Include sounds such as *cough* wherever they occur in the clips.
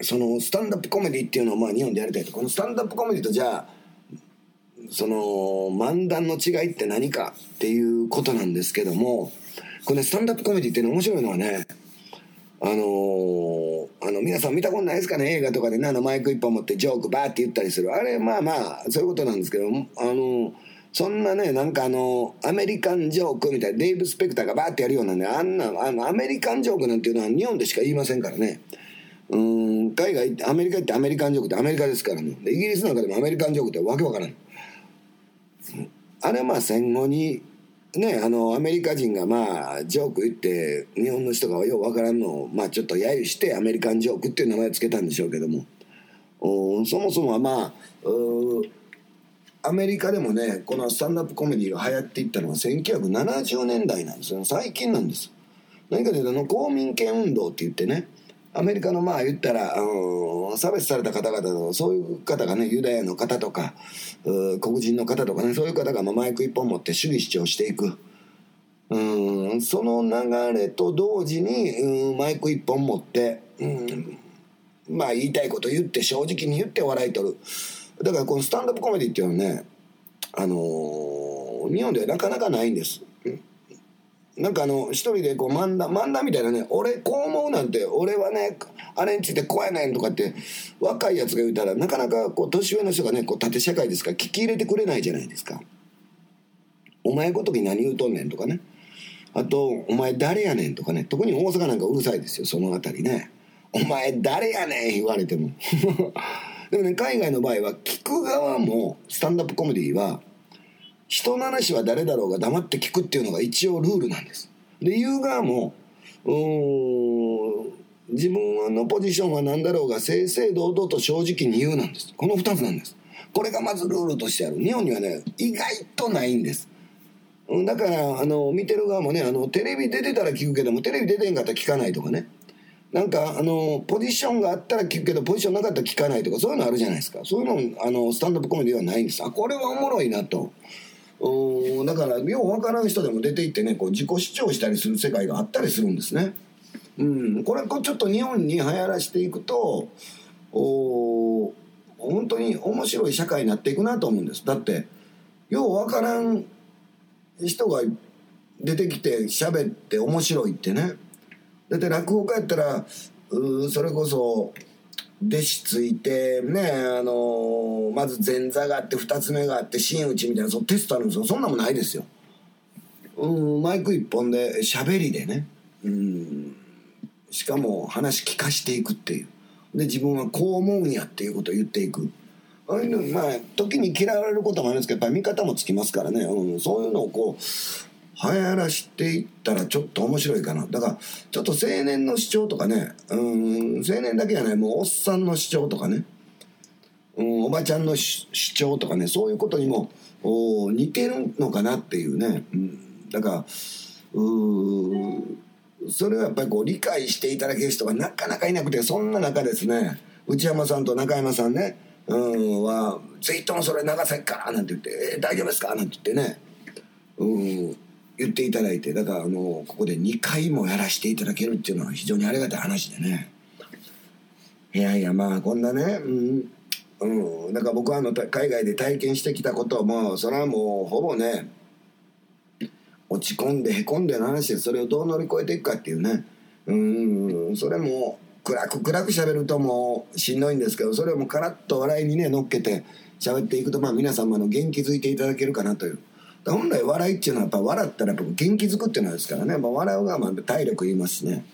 そのスタンダップコメディっていうのをまあ日本でやりたいと。このスタンダップコメディとじゃあその漫談の違いって何かっていうことなんですけどもこれねスタンダップコメディっていうの面白いのはねあのー、あの皆さん見たことないですかね？映画とかでねあのマイク一本持ってジョークバーって言ったりする。あれまあまあそういうことなんですけどあのーそんなね、なんかあの、アメリカンジョークみたいな、デイブ・スペクターがバーってやるようなね、あんな、あの、アメリカンジョークなんていうのは日本でしか言いませんからね。うん、海外、アメリカってアメリカンジョークってアメリカですからね。イギリスなんかでもアメリカンジョークってわけわからん。あれはまあ戦後に、ね、あの、アメリカ人がまあ、ジョーク言って、日本の人がようわからんのを、まあちょっと揶揄して、アメリカンジョークっていう名前を付けたんでしょうけども。そもそもはまあ、アメリカでもねこのスタンダップコメディが流行っていったのは1970年代なんですよ最近なんです何かというとあの公民権運動って言ってねアメリカのまあ言ったら、うん、差別された方々とそういう方がねユダヤの方とか黒人の方とかねそういう方がまマイク一本持って主義主張していくうんその流れと同時に、うん、マイク一本持って、うん、まあ言いたいこと言って正直に言って笑い取るだからこのスタンダップコメディっていうのはねあのー、日本ではなかなかないんです。なんかあの、一人でこう漫談、漫談みたいなね、俺こう思うなんて、俺はね、あれについてこうやねんとかって、若いやつが言うたら、なかなかこう、年上の人がね、こう、縦社会ですから聞き入れてくれないじゃないですか。お前ごとき何言うとんねんとかね。あと、お前誰やねんとかね。特に大阪なんかうるさいですよ、そのあたりね。お前誰やねん言われても。*laughs* でもね、海外の場合は、聞く側も、スタンダップコメディは、人の話は誰だろうが黙って聞くっていうのが一応ルールなんです。で、言う側も、自分のポジションは何だろうが、正々堂々と正直に言うなんです。この二つなんです。これがまずルールとしてある。日本にはね、意外とないんです。だから、あの、見てる側もね、あの、テレビ出てたら聞くけども、テレビ出てんかったら聞かないとかね。なんかあのポジションがあったら聞くけどポジションなかったら聞かないとかそういうのあるじゃないですかそういうのあのスタンドアップコメディはないんですあこれはおもろいなとうん。だからよう分からん人でも出ていってねこう自己主張したりする世界があったりするんですね。うん。これこちょっと日本に流行らしていくとお本当に面白い社会になっていくなと思うんです。だってよう分からん人が出てきて喋って面白いってね。だって落語家やったらうそれこそ弟子ついてねあのー、まず前座があって二つ目があって真打ちみたいなそのテストあるんですよ。そんなもないですよ。うんマイク一本で喋りでね。うん。しかも話聞かしていくっていう。で自分はこう思うんやっていうことを言っていく。ああいうのまあ時に嫌われることもあるんですけどやっぱり見方もつきますからね、うん、そういうのをこう流行らしていったらちょっと面白いかな。だから、ちょっと青年の主張とかね、うん、青年だけじゃない、もうおっさんの主張とかね、うん、おばちゃんの主張とかね、そういうことにもお似てるのかなっていうね。うん、だから、うーんそれをやっぱりこう理解していただける人がなかなかいなくて、そんな中ですね、内山さんと中山さんね、うん、は、ツイートもそれ長崎からなんて言って、えー、大丈夫ですか？なんて言ってね、うん、言っていただいてだからあのここで2回もやらせていただけるっていうのは非常にありがたい話でね。いやいやまあこんなねうんうん、だか僕はあの海外で体験してきたこともそれはもうほぼね落ち込んでへこんでの話でそれをどう乗り越えていくかっていうね。うんそれも暗く暗く喋るともうしんどいんですけどそれをもうカラッと笑いにね乗っけて喋っていくとまあ皆様の元気づいていただけるかなという。本来笑いっていうのはやっぱ笑ったらやっぱ元気づくっていうのですからね、まあ、笑うがまあ体力言いますしね。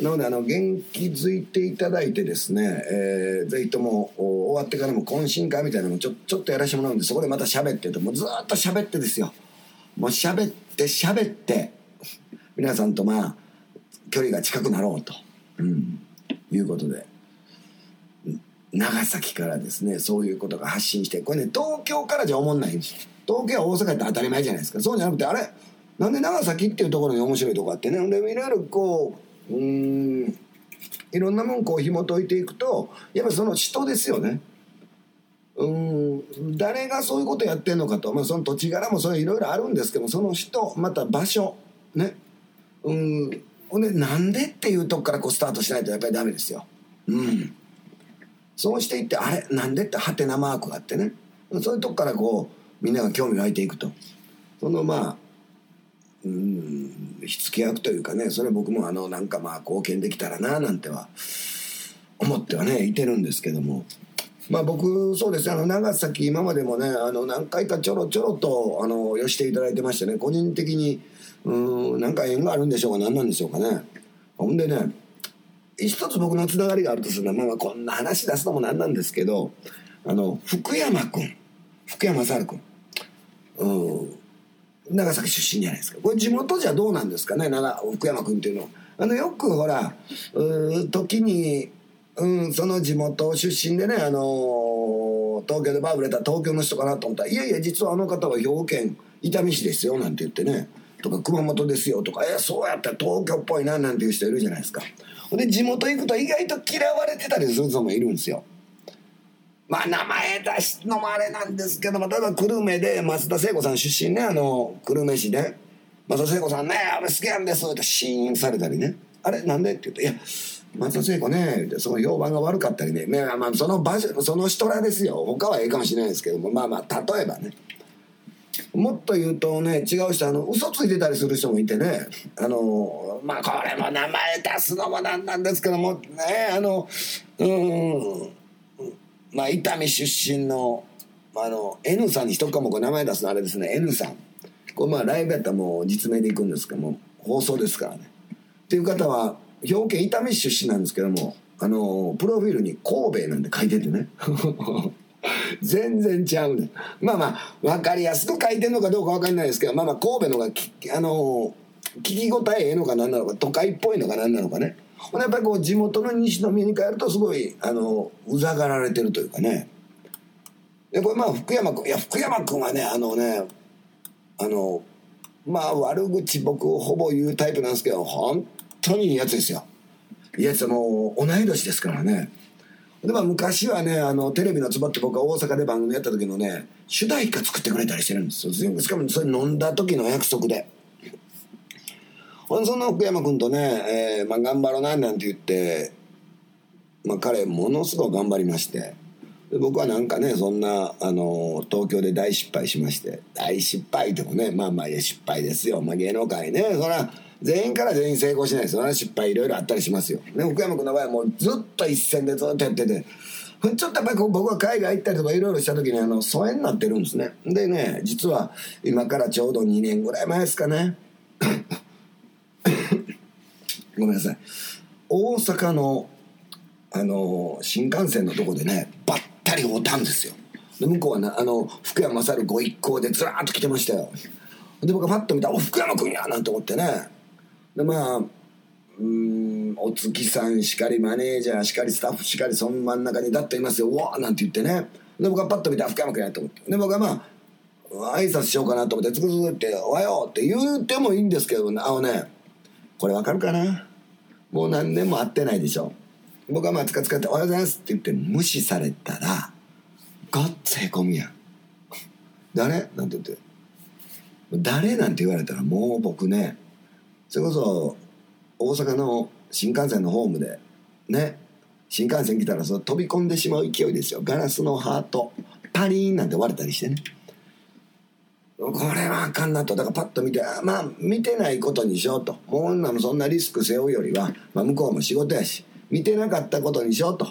なのであの元気づいていただいてですね、えー、ぜひとも終わってからも懇親会みたいなのもちょちょっとやらせてもらうんでそこでまた喋ってともうずっと喋ってですよ。もう喋って喋って皆さんとまあ距離が近くなろうと、うん、いうことで。長崎からですねそういうことが発信してこれね東京からじゃ思んないんですよ。東京は大阪ったら当たり前じゃないですか。そうじゃなくてあれなんで長崎っていうところに面白いとこあってね。でいろいろこううんいろんなもんこう紐解いていくとやっぱその人ですよね。うん誰がそういうことやってんのかと、まあ、その土地柄もそれいろいろあるんですけどその人また場所ね。うんほんでなんでっていうとこからこうスタートしないとやっぱりダメですよ。うん。そうしていってあれなんでってハテナマークがあってね。そういうとこからこうみんなが興味が湧いていくと。そのまあうん火付け役というかねそれ僕もあのなんかまあ貢献できたらななんては思ってはねいてるんですけども。まあ僕そうですねあの長崎今までもねあの何回かちょろちょろとあの寄していただいてましてね個人的にうんなんか縁があるんでしょうか何なんでしょうかね。ほんでね一つ僕のつながりがあるとするのは、まあ、こんな話出すのもなんなんですけどあの福山君福山猿君うん。長崎出身じゃないですか。これ地元じゃどうなんですかね長福山君っていうのは。あのよくほらう時に、うん、その地元出身でねあの東京でバブレた東京の人かなと思ったら「いやいや実はあの方は兵庫県伊丹市ですよ」なんて言ってね。とか熊本ですよとか「えそうやったら東京っぽいな」なんていう人いるじゃないですか。で地元行くと意外と嫌われてたりする人もいるんですよ。まあ名前出すのもあれなんですけども例えば久留米で松田聖子さん出身ねあの久留米市で松田聖子さんねあれ好きなんですってシーンされたりね。あれ？なんでって言って「いや松田聖子ね」その評判が悪かったりね、まあ、まあその場所その人らですよ。他はええかもしれないですけども。まあまあ例えばね。もっと言うとね違う人あの嘘ついてたりする人もいてね。あのまあこれも名前出すのもなんなんですけども。ねあのうん。まあ伊丹出身のあの N さんに一かもこれ名前出すのあれですね。N さん。これまあライブやったらもう実名でいくんですけども放送ですからね。っていう方は兵庫県伊丹市出身なんですけどもあのプロフィールに神戸なんて書いててね。*laughs* 全然ちゃうね。まあまあ分かりやすく書いてんのかどうか分かんないですけどまあまあ神戸のがあの聞き応えええのか何なのか都会っぽいのか何なのかね。やっぱりこう地元の西宮に帰るとすごいあのうざがられてるというかね。でこれまあ福山君いや福山君はねあのねあのまあ悪口僕ほぼ言うタイプなんですけど本当にいいやつですよ。いいやつはもう同い年ですからね。でまあ昔はねあのテレビのつばって僕は大阪で番組やった時のね主題歌作ってくれたりしてるんですよ。しかもそれ飲んだ時の約束で。ほんその福山君とね、えーまあ、頑張ろうななんて言ってまあ彼ものすごく頑張りましてで僕はなんかねそんなあの東京で大失敗しまして大失敗でもねまあまあいや失敗ですよ、まあ、芸能界ねそら全員から全員成功しないですよ。ね失敗いろいろあったりしますよ。で福山君の場合はもうずっと一線でずっとやっててちょっとやっぱり僕は海外行ったりとかいろいろした時にあの疎遠になってるんですね。でね実は今からちょうど2年ぐらい前ですかね。ごめんなさい。大阪のあの新幹線のとこでねばったり会うたんですよ。で向こうはなあの福山雅治ご一行でずらっと来てましたよ。で僕がパッと見たら「お福山君や!」なんて思ってね。でまあうんお月さんしかりマネージャーしかりスタッフしかりその真ん中にだっといますよ。うわなんて言ってね。で僕がパッと見たら福山君やと思って。で僕はまあ挨拶しようかなと思ってつくづくって「おはよう」って言うてもいいんですけどあのねこれわかるかな？もう何年も会ってないでしょ。僕はまあつかつかって「おはようございます」って言って無視されたらガッツへこむやん。誰？なんて言って。誰なんて言われたらもう僕ねそれこそ大阪の新幹線のホームでね新幹線来たらそ飛び込んでしまう勢いですよ。ガラスのハート。パリーンなんて割れたりしてね。これはあかんなと。だからパッと見てあまあ見てないことにしようと。もう女のそんなリスク背負うよりは、まあ、向こうも仕事やし見てなかったことにしようと。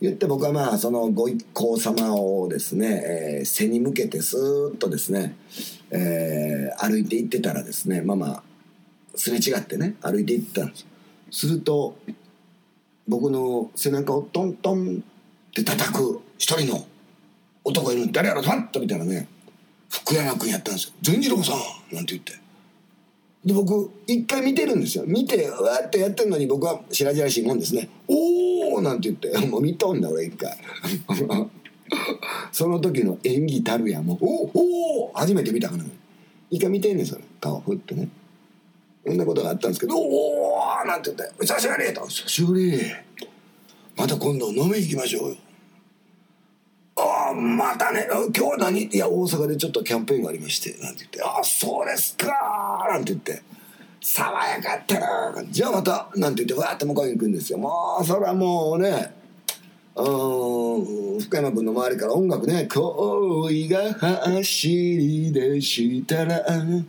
言って僕はまあそのご一行様をですね、えー、背に向けてスーッとですね、えー、歩いて行ってたらですねまあまあすれ違ってね歩いて行ったんです。すると僕の背中をトントンって叩く一人の男いる誰やろパッと見たらね福山君やったんですよ「善次郎さん」なんて言って。で僕一回見てるんですよ。見てわーってやってるのに僕は白々しいもんですね「おお!」なんて言って。もう見とんだ俺一回。*laughs* その時の演技たるや。もう「おお初めて見たかな一回見てんねんそれ。顔ふっとね。そんなことがあったんですけど「おお!」なんて言って「久しぶり!」と「久しぶり。また今度飲み行きましょうよ」またね、今日何？いや、大阪でちょっとキャンペーンがありまして、なんて言って、ああ、そうですかなんて言って。爽やかったなじゃあまたなんて言ってわーって向こうに行くんですよ。もうそれはもうねうん福山君の周りから音楽ね「恋が走り出したら」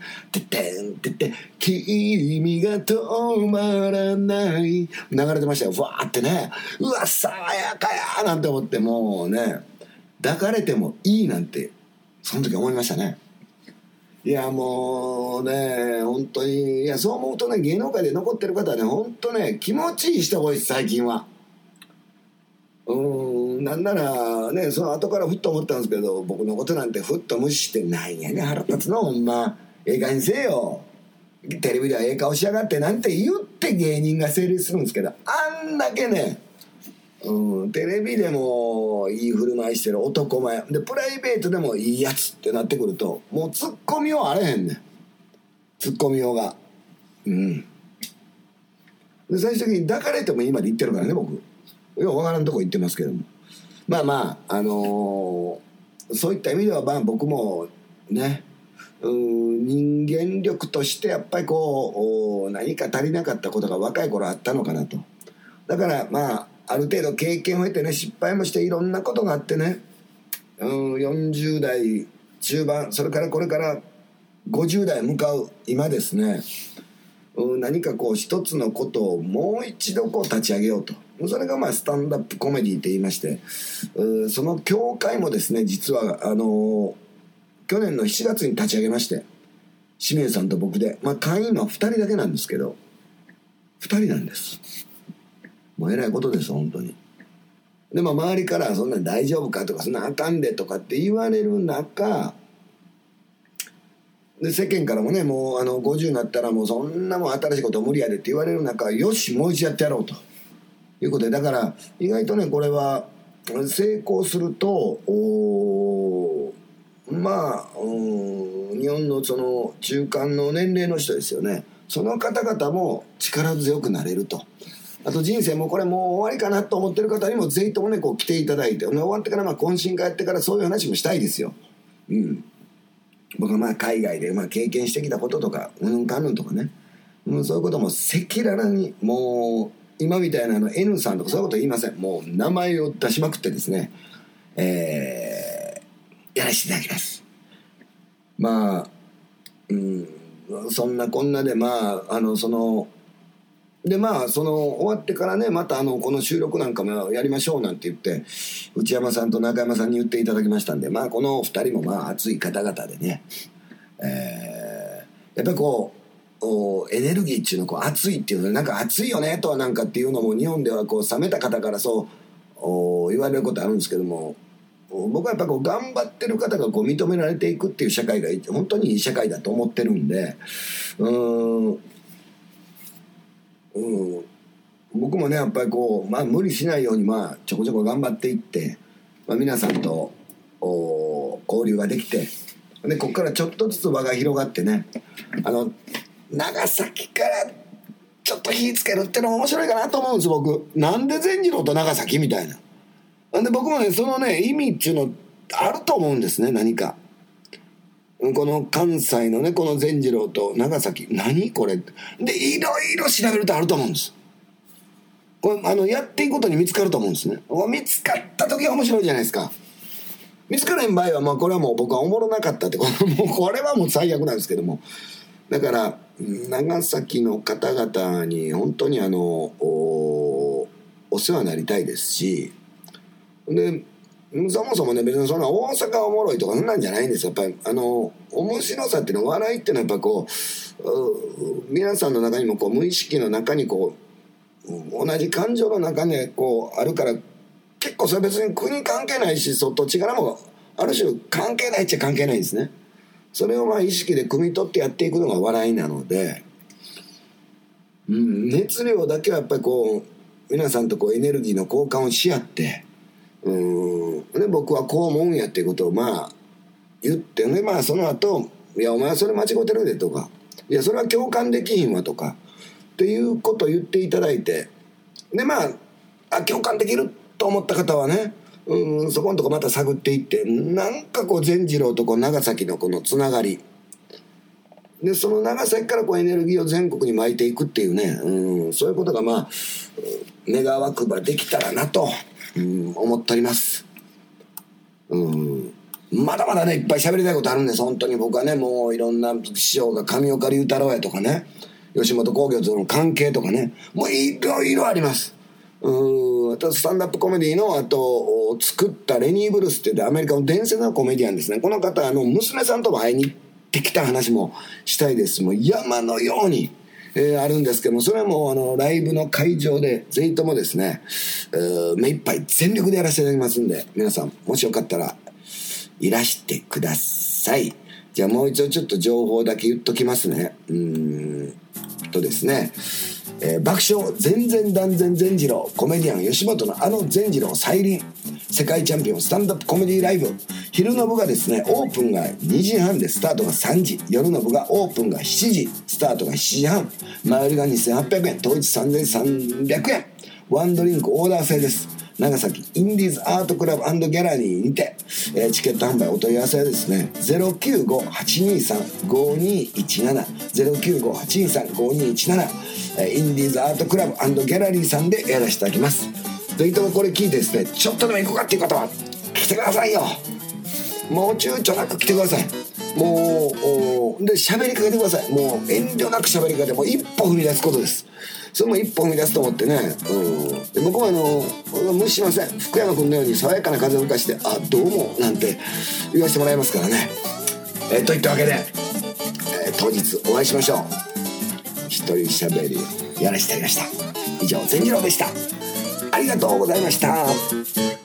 「ててんてて君が止まらない」流れてましたよ。ふわーってね。うわ爽やかやなんて思ってもうね。抱かれてもいいなんてその時思いましたね。いやもうね本当にいやそう思うとね芸能界で残ってる方はね本当ね気持ちいい人多いです最近は。うんなんならねその後からふっと思ったんですけど僕のことなんてふっと無視してなんやね腹立つのほんま。ええ加減せえよ。テレビではええ顔しやがってなんて言って芸人が成立するんですけどあんだけねうんテレビでもいい振る舞いしてる男前。でプライベートでもいいやつってなってくるともうツッコミようあれへんねん。ツッコミようが。うん。で最終的に抱かれてもいいまで言ってるからね僕。ようわからんとこ行ってますけども。まあまああのーそういった意味ではまあ僕もねうん人間力としてやっぱりこう何か足りなかったことが若い頃あったのかなと。だからまあある程度経験を経てね失敗もしていろんなことがあってね。うん40代中盤それからこれから50代向かう今ですね。うん何かこう一つのことをもう一度こう立ち上げようと。それがまあスタンダップコメディって言いまして。うんその協会もですね実はあの去年の7月に立ち上げまして清水さんと僕で。まあ会員は2人だけなんですけど2人なんです。もうえらいことです本当にでも周りからそんなん大丈夫かとかそんなあかんでとかって言われる中で世間からもねもうあの50になったらもうそんなもん新しいこと無理やでって言われる中よしもう一度やってやろうということでだから意外とねこれは成功するとまあ日本のその中間の年齢の人ですよねその方々も力強くなれると。あと人生もこれもう終わりかなと思ってる方にもぜひともねこう来ていただいて終わってからまあ懇親会やってからそういう話もしたいですよ。うん。僕はまあ海外でまあ経験してきたこととかうんかんぬんとかね、うん、そういうことも赤裸々にもう今みたいなあの N さんとかそういうこと言いません。もう名前を出しまくってですね。えー、やらせていただきます。まあうんそんなこんなでまああのそのでまあその終わってからねまたあのこの収録なんかもやりましょうなんて言って内山さんと中山さんに言っていただきましたんでまあこの2人もまあ熱い方々でね、えー、やっぱりこうおエネルギーっていうのこう熱いっていうのなんか熱いよねとはなんかっていうのも日本ではこう冷めた方からそうお言われることあるんですけども僕はやっぱこう頑張ってる方がこう認められていくっていう社会が本当にいい社会だと思ってるんでうんうん、僕もねやっぱりこう、まあ、無理しないようにまあちょこちょこ頑張っていって、まあ、皆さんとお交流ができてでここからちょっとずつ輪が広がってねあの長崎からちょっと火つけるってのも面白いかなと思うんです僕。なんで善次郎と長崎みたいな。なんで僕もねそのね意味っていうのあると思うんですね何か。この関西のねこの善次郎と長崎何これでいろいろ調べるとあると思うんです。これあのやっていくことに見つかると思うんですね。見つかった時は面白いじゃないですか。見つからへん場合はまあこれはもう僕はおもろなかったってこれ *laughs* もうこれはもう最悪なんですけども。だから長崎の方々に本当にあのおお世話になりたいですしでそもそもね別にそんな大阪おもろいとかそんなんじゃないんですよ。やっぱりあの面白さっていうのは笑いっていうのはやっぱこう皆さんの中にもこう無意識の中にこう同じ感情の中にこうあるから結構それ別に国関係ないしそっと力もある種関係ないっちゃ関係ないんですね。それをまあ意識で汲み取ってやっていくのが笑いなので、うん、熱量だけはやっぱりこう皆さんとこうエネルギーの交換をし合ってうん。で僕はこう思うんやっていうことをまあ言ってね。まあその後いやお前それ間違ってるで」とか「いやそれは共感できひんわ」とか。っていうことを言っていただいて。でまああ共感できると思った方はねうんそこのとこまた探っていって。なんかこう善次郎とこう長崎のこのつながり。でその長崎からこうエネルギーを全国に巻いていくっていうね、うん、そういうことがまあ願わくばできたらなと、うん、思っております。うんまだまだね、いっぱい喋りたいことあるんです、本当に僕はね、もういろんな師匠が上岡龍太郎やとかね、吉本興業との関係とかね、もういろいろあります。うん、あとスタンダップコメディの、あと、作ったレニー・ブルースっていうアメリカの伝説のコメディアンですね。この方、あの、娘さんとも会いに行ってきた話もしたいです。もう山のように、えー、あるんですけども、それはもうあの、ライブの会場で、ぜひともですね、目いっぱい全力でやらせていただきますんで、皆さん、もしよかったら、いらしてください。じゃあもう一度ちょっと情報だけ言っときますね。うんとですね、えー、爆笑全然断然善次郎コメディアン吉本のあの善次郎再臨。世界チャンピオンスタンドアップコメディライブ。昼の部がですねオープンが2時半でスタートが3時。夜の部がオープンが7時。スタートが7時半。前売りが2800円。当日3300円。ワンドリンクオーダー制です。長崎インディーズアートクラブギャラリーにて、えー、チケット販売お問い合わせはですね095-823-5217 095-823-5217、えー、インディーズアートクラブギャラリーさんでやらせていただきます。ぜひともこれ聞いてですねちょっとでも行こうかっていう方は来てくださいよ。もう躊躇なく来てください。もうで喋りかけてください。もう遠慮なく喋りかけてもう一歩踏み出すことです。それも一歩踏み出すと思ってね、うん、で僕はあの無視しません。福山君のように爽やかな風を吹かして「あどうも」なんて言わせてもらいますからね。えー、といったわけで、えー、当日お会いしましょう。一人喋りやらせてやりました。以上善次郎でした。ありがとうございました。